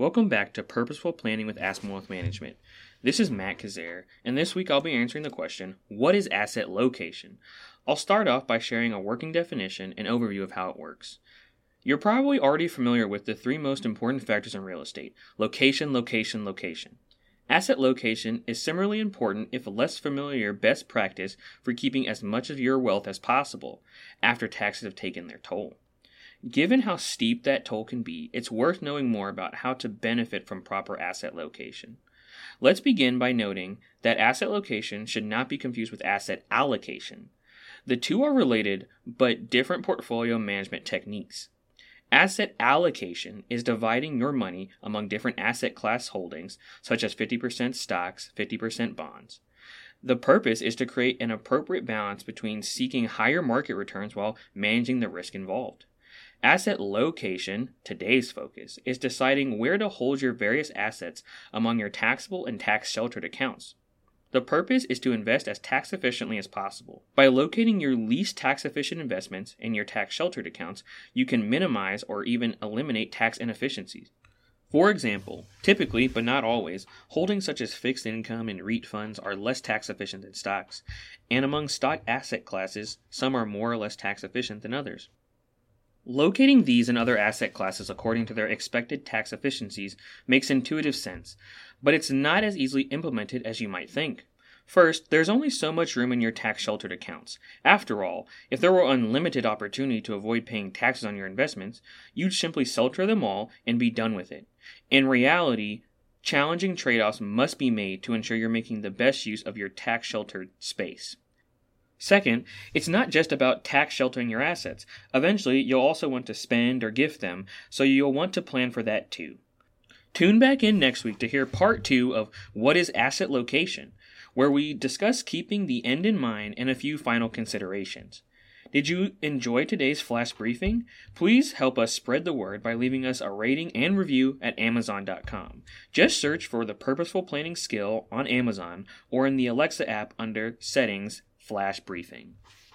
Welcome back to Purposeful Planning with Aspen Wealth Management. This is Matt Kazare, and this week I'll be answering the question What is asset location? I'll start off by sharing a working definition and overview of how it works. You're probably already familiar with the three most important factors in real estate location, location, location. Asset location is similarly important if less familiar best practice for keeping as much of your wealth as possible after taxes have taken their toll. Given how steep that toll can be, it's worth knowing more about how to benefit from proper asset location. Let's begin by noting that asset location should not be confused with asset allocation. The two are related but different portfolio management techniques. Asset allocation is dividing your money among different asset class holdings, such as 50% stocks, 50% bonds. The purpose is to create an appropriate balance between seeking higher market returns while managing the risk involved. Asset location, today's focus, is deciding where to hold your various assets among your taxable and tax sheltered accounts. The purpose is to invest as tax efficiently as possible. By locating your least tax efficient investments in your tax sheltered accounts, you can minimize or even eliminate tax inefficiencies. For example, typically, but not always, holdings such as fixed income and REIT funds are less tax efficient than stocks, and among stock asset classes, some are more or less tax efficient than others. Locating these and other asset classes according to their expected tax efficiencies makes intuitive sense, but it's not as easily implemented as you might think. First, there's only so much room in your tax sheltered accounts. After all, if there were unlimited opportunity to avoid paying taxes on your investments, you'd simply shelter them all and be done with it. In reality, challenging trade offs must be made to ensure you're making the best use of your tax sheltered space. Second, it's not just about tax sheltering your assets. Eventually, you'll also want to spend or gift them, so you'll want to plan for that too. Tune back in next week to hear part two of What is Asset Location, where we discuss keeping the end in mind and a few final considerations. Did you enjoy today's flash briefing? Please help us spread the word by leaving us a rating and review at Amazon.com. Just search for the Purposeful Planning skill on Amazon or in the Alexa app under Settings flash briefing.